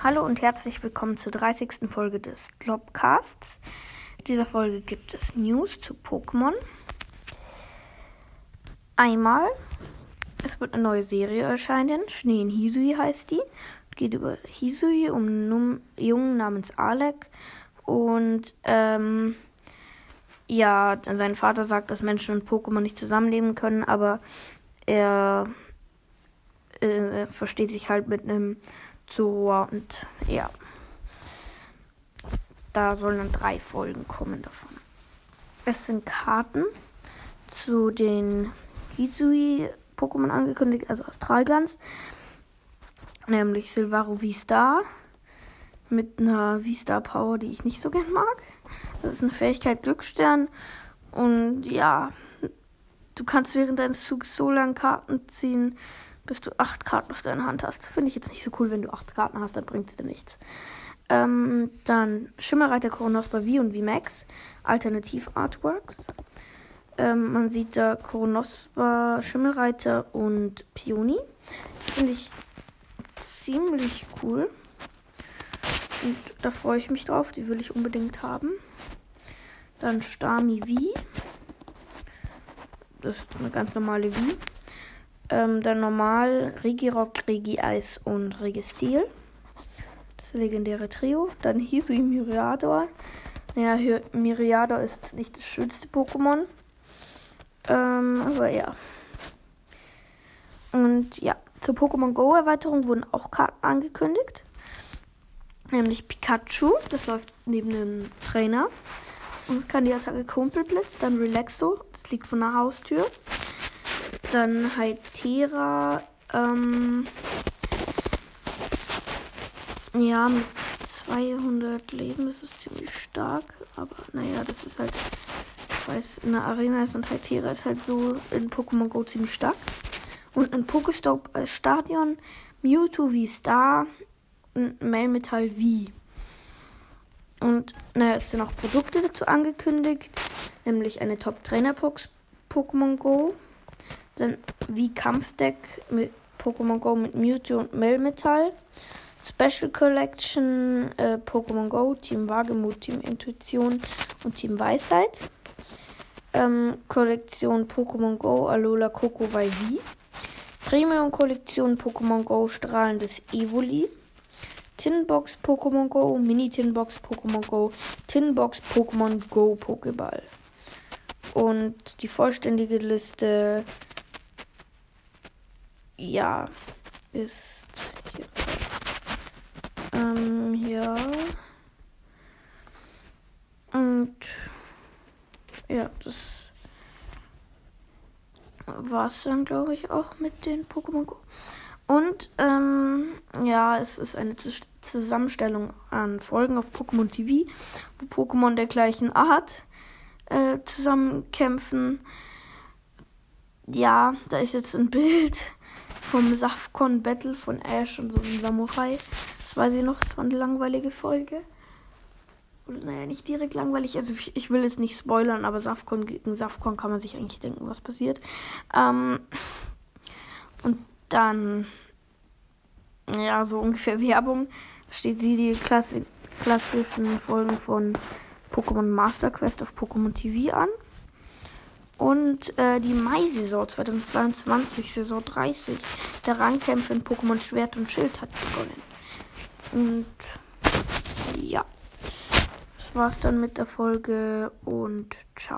Hallo und herzlich willkommen zur 30. Folge des Globcasts. In dieser Folge gibt es News zu Pokémon. Einmal, es wird eine neue Serie erscheinen. Schnee in Hisui heißt die. Geht über Hisui um einen Jungen namens Alec. Und ähm, ja, sein Vater sagt, dass Menschen und Pokémon nicht zusammenleben können, aber er äh, versteht sich halt mit einem Zoroa und ja. Da sollen dann drei Folgen kommen davon. Es sind Karten zu den Hisui-Pokémon angekündigt, also Astralglanz. Nämlich Silvaro V-Star mit einer V-Star-Power, die ich nicht so gern mag. Das ist eine Fähigkeit Glücksstern. Und ja, du kannst während deines Zugs so lange Karten ziehen, bis du acht Karten auf deiner Hand hast. Finde ich jetzt nicht so cool, wenn du acht Karten hast, dann bringt es dir nichts. Ähm, dann Schimmelreiter Koronospa V und VMAX, Alternativ-Artworks. Ähm, man sieht da Koronospa, Schimmelreiter und Pioni. Das finde ich ziemlich cool. Und da freue ich mich drauf. Die will ich unbedingt haben. Dann Stami V. Das ist eine ganz normale V. Ähm, dann normal Regirock, Regi-Eis und Registil. Das legendäre Trio. Dann Hisui Myriador. Naja, Myriador ist nicht das schönste Pokémon. Ähm, aber ja. Und ja, zur Pokémon Go Erweiterung wurden auch Karten angekündigt. Nämlich Pikachu, das läuft neben dem Trainer. Und kann die Attacke Kumpelblitz. Dann Relaxo, das liegt von der Haustür. Dann Hytera. Ähm, ja, mit 200 Leben ist es ziemlich stark. Aber naja, das ist halt. Ich weiß, in der Arena ist und Hytera ist halt so in Pokémon Go ziemlich stark. Und ein Pokestop als Stadion. Mewtwo wie Star. Und Melmetall wie. Und naja, es sind auch Produkte dazu angekündigt. Nämlich eine Top-Trainer-Box Pokémon Go. Dann wie Kampfdeck mit Pokémon Go mit Mewtwo und Melmetall. Special Collection äh, Pokémon Go, Team Wagemut, Team Intuition und Team Weisheit. Ähm, Kollektion Pokémon Go, Alola Coco Vaivi. Premium Kollektion Pokémon Go, strahlendes Evoli. Tinbox Pokémon Go, Mini Tinbox Pokémon Go, Tinbox Pokémon Go Pokéball. Und die vollständige Liste ja, ist hier. Ähm, ja. Und ja, das war's dann, glaube ich, auch mit den Pokémon Go. Und ähm, ja, es ist eine Zusammenstellung an Folgen auf Pokémon TV, wo Pokémon der gleichen Art äh, zusammenkämpfen. Ja, da ist jetzt ein Bild vom Safcon Battle von Ash und so einem Samurai. Das weiß ich noch, das war eine langweilige Folge. Oder naja, nicht direkt langweilig. Also ich, ich will es nicht spoilern, aber Safcon gegen Safcon kann man sich eigentlich denken, was passiert. Ähm, und dann, ja, so ungefähr Werbung. Steht sie die Klassi klassischen Folgen von Pokémon Master Quest auf Pokémon TV an. Und äh, die Mai-Saison 2022, Saison 30, der Rangkämpfe in Pokémon Schwert und Schild hat begonnen. Und ja, das war's dann mit der Folge und ciao.